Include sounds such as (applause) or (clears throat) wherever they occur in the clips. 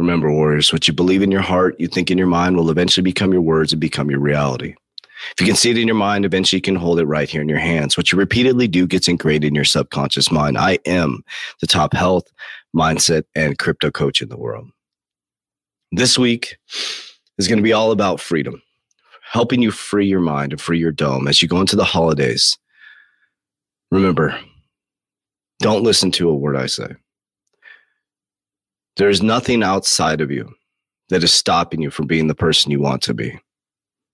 Remember, warriors, what you believe in your heart, you think in your mind will eventually become your words and become your reality. If you can see it in your mind, eventually you can hold it right here in your hands. What you repeatedly do gets ingrained in your subconscious mind. I am the top health, mindset, and crypto coach in the world. This week is going to be all about freedom, helping you free your mind and free your dome as you go into the holidays. Remember, don't listen to a word I say. There is nothing outside of you that is stopping you from being the person you want to be.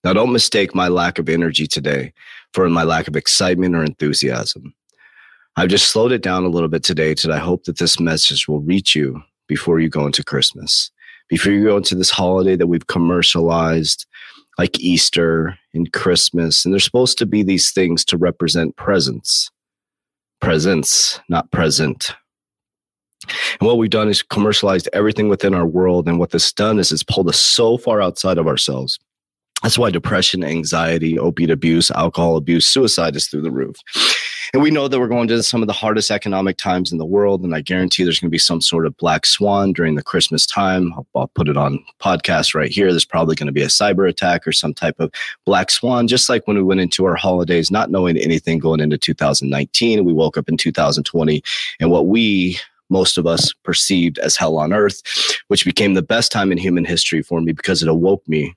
Now, don't mistake my lack of energy today for my lack of excitement or enthusiasm. I've just slowed it down a little bit today and I hope that this message will reach you before you go into Christmas, before you go into this holiday that we've commercialized like Easter and Christmas. And there's supposed to be these things to represent presence, presence, not present. And what we've done is commercialized everything within our world. And what this done is it's pulled us so far outside of ourselves. That's why depression, anxiety, opiate abuse, alcohol abuse, suicide is through the roof. And we know that we're going to some of the hardest economic times in the world. And I guarantee there's going to be some sort of black swan during the Christmas time. I'll, I'll put it on podcast right here. There's probably going to be a cyber attack or some type of black swan, just like when we went into our holidays, not knowing anything going into 2019. We woke up in 2020 and what we most of us perceived as hell on earth, which became the best time in human history for me because it awoke me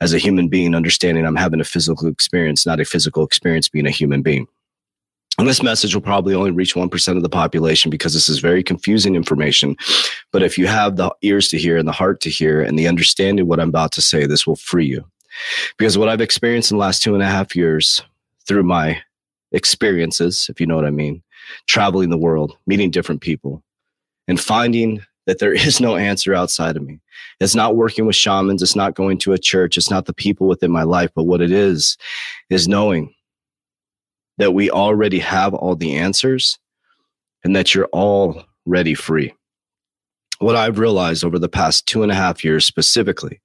as a human being, understanding I'm having a physical experience, not a physical experience being a human being. And this message will probably only reach 1% of the population because this is very confusing information. But if you have the ears to hear and the heart to hear and the understanding what I'm about to say, this will free you. Because what I've experienced in the last two and a half years through my experiences, if you know what I mean, traveling the world, meeting different people, and finding that there (laughs) is no answer outside of me. It's not working with shamans. It's not going to a church. It's not the people within my life. But what it is, is knowing that we already have all the answers and that you're already free. What I've realized over the past two and a half years specifically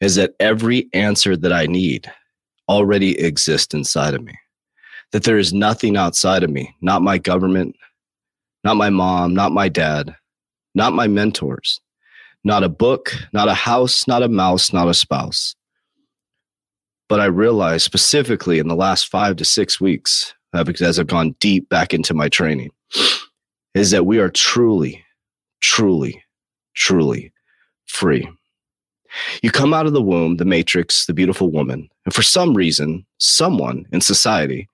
is that every answer that I need already exists inside of me that there is nothing outside of me, not my government, not my mom, not my dad, not my mentors, not a book, not a house, not a mouse, not a spouse. But I realized specifically in the last five to six weeks, uh, as I've gone deep back into my training, (sniffs) is that we are truly, truly, truly free. You come out of the womb, the matrix, the beautiful woman, and for some reason, someone in society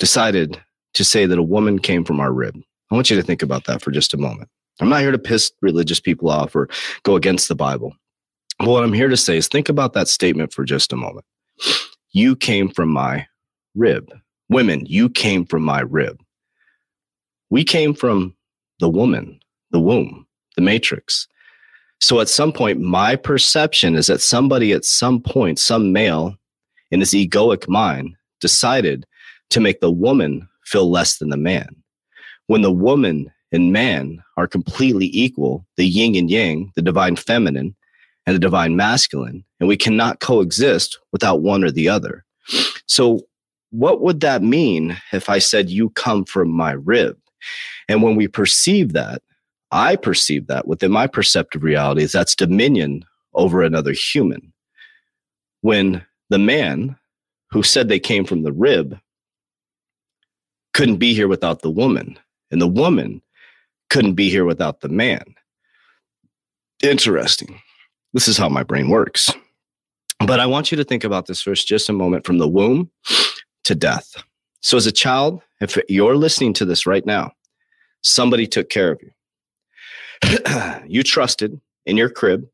decided to say that a woman came from our rib. I want you to think about that for just a moment. I'm not here to piss religious people off or go against the Bible. But what I'm here to say is think about that statement for just a moment. You came from my rib. Women, you came from my rib. We came from the woman, the womb, the matrix. So at some point, my perception is that somebody at some point, some male in his egoic mind decided to make the woman feel less than the man. When the woman and man are completely equal, the yin and yang, the divine feminine, and the divine masculine, and we cannot coexist without one or the other. So, what would that mean if I said, You come from my rib? And when we perceive that, I perceive that within my perceptive reality is that's dominion over another human. When the man who said they came from the rib couldn't be here without the woman, and the woman couldn't be here without the man. Interesting. This is how my brain works. But I want you to think about this first, just a moment from the womb to death. So, as a child, if you're listening to this right now, somebody took care of you. (clears throat) you trusted in your crib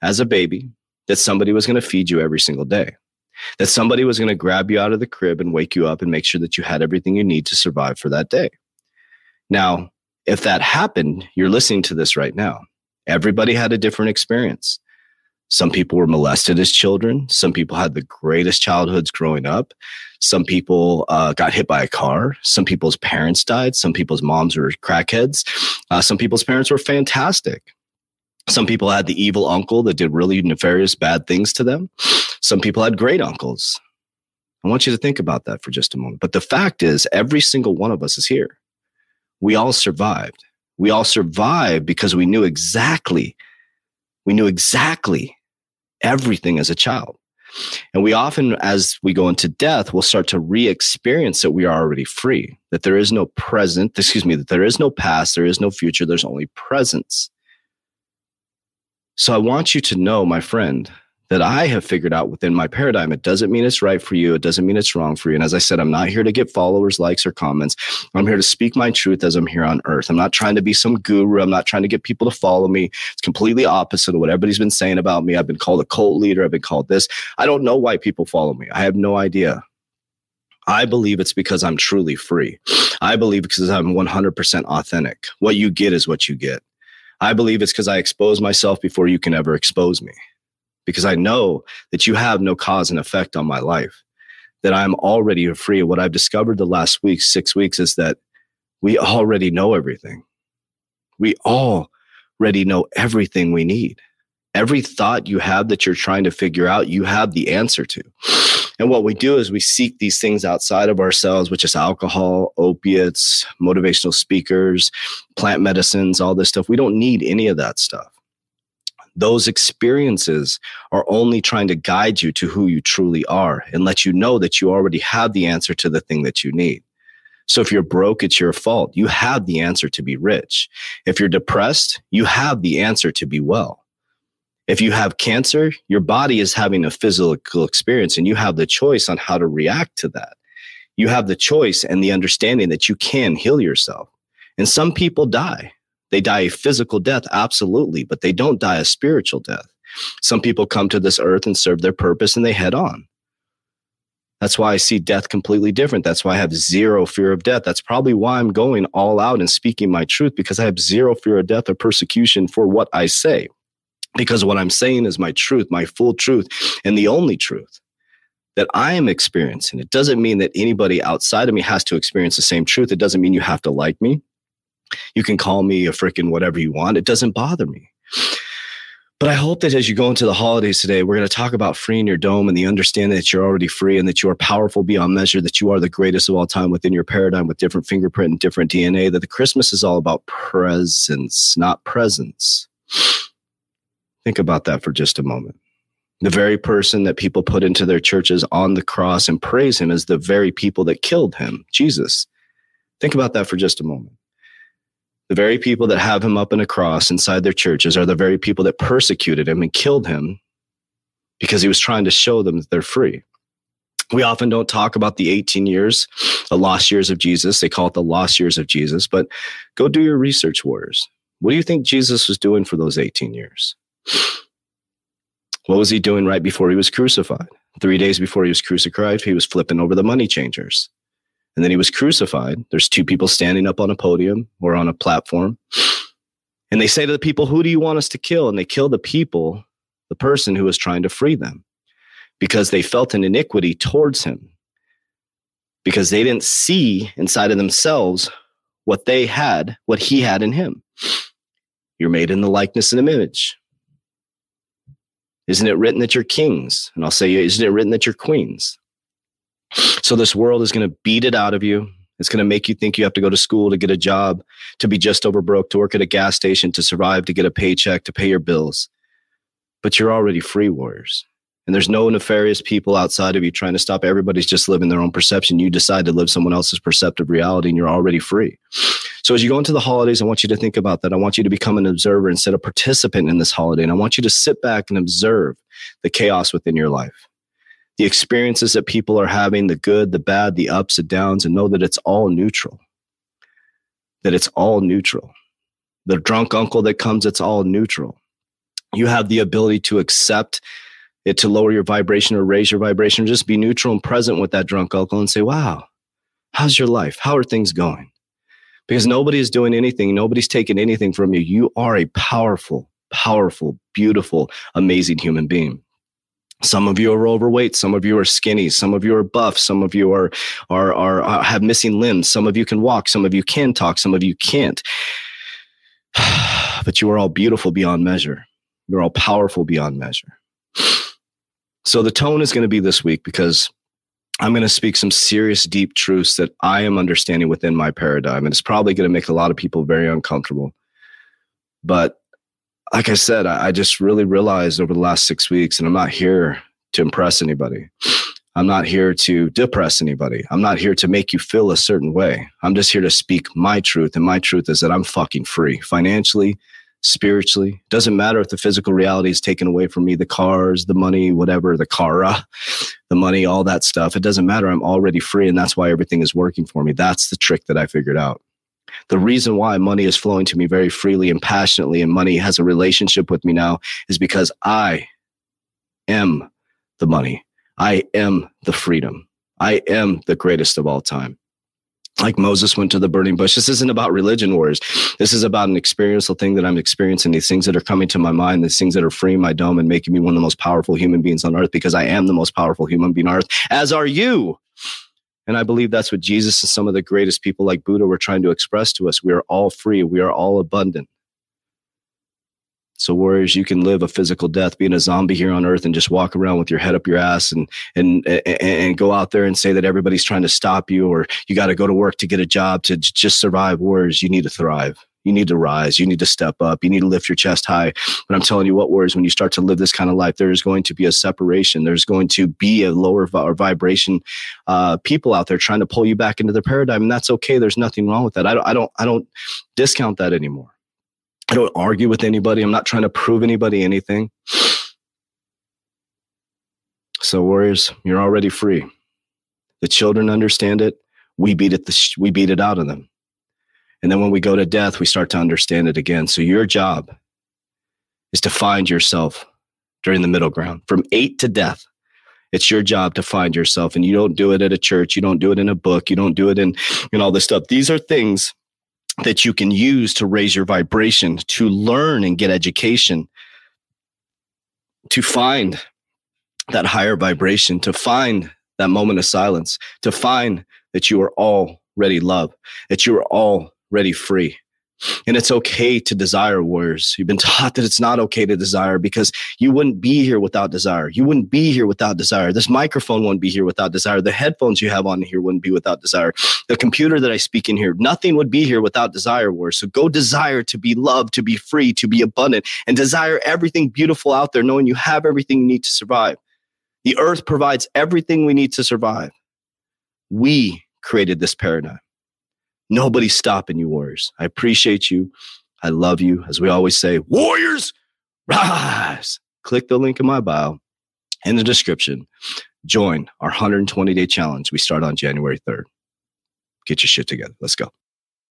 as a baby that somebody was going to feed you every single day, that somebody was going to grab you out of the crib and wake you up and make sure that you had everything you need to survive for that day. Now, if that happened, you're listening to this right now. Everybody had a different experience. Some people were molested as children. Some people had the greatest childhoods growing up. Some people uh, got hit by a car. Some people's parents died. Some people's moms were crackheads. Uh, some people's parents were fantastic. Some people had the evil uncle that did really nefarious bad things to them. Some people had great uncles. I want you to think about that for just a moment. But the fact is, every single one of us is here. We all survived. We all survived because we knew exactly, we knew exactly everything as a child. And we often, as we go into death, will start to re experience that we are already free, that there is no present, excuse me, that there is no past, there is no future, there's only presence. So I want you to know, my friend, that I have figured out within my paradigm. It doesn't mean it's right for you. It doesn't mean it's wrong for you. And as I said, I'm not here to get followers, likes, or comments. I'm here to speak my truth as I'm here on earth. I'm not trying to be some guru. I'm not trying to get people to follow me. It's completely opposite of what everybody's been saying about me. I've been called a cult leader. I've been called this. I don't know why people follow me. I have no idea. I believe it's because I'm truly free. I believe because I'm 100% authentic. What you get is what you get. I believe it's because I expose myself before you can ever expose me because I know that you have no cause and effect on my life, that I'm already free. What I've discovered the last week, six weeks, is that we already know everything. We already know everything we need. Every thought you have that you're trying to figure out, you have the answer to. And what we do is we seek these things outside of ourselves, which is alcohol, opiates, motivational speakers, plant medicines, all this stuff. We don't need any of that stuff those experiences are only trying to guide you to who you truly are and let you know that you already have the answer to the thing that you need. So if you're broke, it's your fault. You have the answer to be rich. If you're depressed, you have the answer to be well. If you have cancer, your body is having a physical experience and you have the choice on how to react to that. You have the choice and the understanding that you can heal yourself. And some people die. They die a physical death, absolutely, but they don't die a spiritual death. Some people come to this earth and serve their purpose and they head on. That's why I see death completely different. That's why I have zero fear of death. That's probably why I'm going all out and speaking my truth because I have zero fear of death or persecution for what I say. Because what I'm saying is my truth, my full truth, and the only truth that I am experiencing. It doesn't mean that anybody outside of me has to experience the same truth. It doesn't mean you have to like me. You can call me a freaking whatever you want. It doesn't bother me. But I hope that as you go into the holidays today, we're going to talk about freeing your dome and the understanding that you're already free and that you are powerful beyond measure, that you are the greatest of all time within your paradigm with different fingerprint and different DNA, that the Christmas is all about presence, not presence. Think about that for just a moment. The very person that people put into their churches on the cross and praise him is the very people that killed him, Jesus. Think about that for just a moment. The very people that have him up in a cross inside their churches are the very people that persecuted him and killed him because he was trying to show them that they're free. We often don't talk about the 18 years, the lost years of Jesus. They call it the lost years of Jesus, but go do your research, warriors. What do you think Jesus was doing for those 18 years? What was he doing right before he was crucified? Three days before he was crucified, he was flipping over the money changers and then he was crucified. There's two people standing up on a podium or on a platform. And they say to the people, Who do you want us to kill? And they kill the people, the person who was trying to free them, because they felt an iniquity towards him, because they didn't see inside of themselves what they had, what he had in him. You're made in the likeness and image. Isn't it written that you're kings? And I'll say, Isn't it written that you're queens? So this world is going to beat it out of you. It's going to make you think you have to go to school to get a job, to be just over broke, to work at a gas station, to survive, to get a paycheck, to pay your bills. But you're already free warriors. And there's no nefarious people outside of you trying to stop. Everybody's just living their own perception. You decide to live someone else's perceptive reality and you're already free. So as you go into the holidays, I want you to think about that. I want you to become an observer instead of participant in this holiday. And I want you to sit back and observe the chaos within your life, the experiences that people are having, the good, the bad, the ups and downs, and know that it's all neutral. That it's all neutral. The drunk uncle that comes, it's all neutral. You have the ability to accept it to lower your vibration or raise your vibration, or just be neutral and present with that drunk uncle and say, Wow, how's your life? How are things going? Because nobody is doing anything, nobody's taking anything from you. You are a powerful, powerful, beautiful, amazing human being. Some of you are overweight. Some of you are skinny. Some of you are buff. Some of you are, are, are, are uh, have missing limbs. Some of you can walk. Some of you can talk. Some of you can't. (sighs) but you are all beautiful beyond measure. You're all powerful beyond measure. So the tone is going to be this week because I'm going to speak some serious, deep truths that I am understanding within my paradigm. And it's probably going to make a lot of people very uncomfortable. But like I said, I, just really realized over the last six weeks, and I'm not here to impress anybody. I'm not here to depress anybody. I'm not here to make you feel a certain way. I'm just here to speak my truth. And my truth is that I'm fucking free financially, spiritually. Doesn't matter if the physical reality is taken away from me, the cars, the money, whatever, the kara, (laughs) the money, all that stuff. It doesn't matter. I'm already free. And that's why everything is working for me. That's the trick that I figured out. The reason why money is flowing to me very freely and passionately, and money has a relationship with me now, is because I am the money. I am the freedom. I am the greatest of all time like Moses went to the burning bush. This isn't about religion wars. This is about an experiential thing that I'm experiencing, these things that are coming to my mind, these things that are freeing my dome and making me one of the most powerful human beings on earth because I am the most powerful human being on earth, as are you. And I believe that's what Jesus and some of the greatest people like Buddha were trying to express to us. We are all free. We are all abundant. So, warriors, you can live a physical death, being a zombie here on Earth, and just walk around with your head up your ass, and and and go out there and say that everybody's trying to stop you, or you got to go to work to get a job to just survive. Warriors, you need to thrive. You need to rise. You need to step up. You need to lift your chest high. But I'm telling you what, warriors, when you start to live this kind of life, there is going to be a separation. There's going to be a lower vi- vibration uh, people out there trying to pull you back into the paradigm, and that's okay. There's nothing wrong with that. I don't. I don't. I don't discount that anymore. I don't argue with anybody. I'm not trying to prove anybody anything. So, warriors, you're already free. The children understand it. We beat it. The, we beat it out of them. And then when we go to death, we start to understand it again. So your job is to find yourself during the middle ground from eight to death. It's your job to find yourself. And you don't do it at a church. You don't do it in a book. You don't do it in, in all this stuff. These are things that you can use to raise your vibration, to learn and get education, to find that higher vibration, to find that moment of silence, to find that you are already love, that you are already free, and it's okay to desire warriors. You've been (laughs) taught that it's not okay to desire because you wouldn't be here without desire. You wouldn't be here without desire. This microphone wouldn't be here without desire. The headphones you have on here wouldn't be without desire. The computer that I speak in here, nothing would be here without desire, warriors. So go desire to be loved, to be free, to be abundant, and desire everything beautiful out there, knowing you have everything you need to survive. The earth provides everything we need to survive. We created this paradigm. Nobody's stopping you, Warriors. I appreciate you. I love you. As we always say, Warriors, rise. Click the link in my bio in the description. Join our 120 day challenge. We start on January 3rd. Get your shit together. Let's go.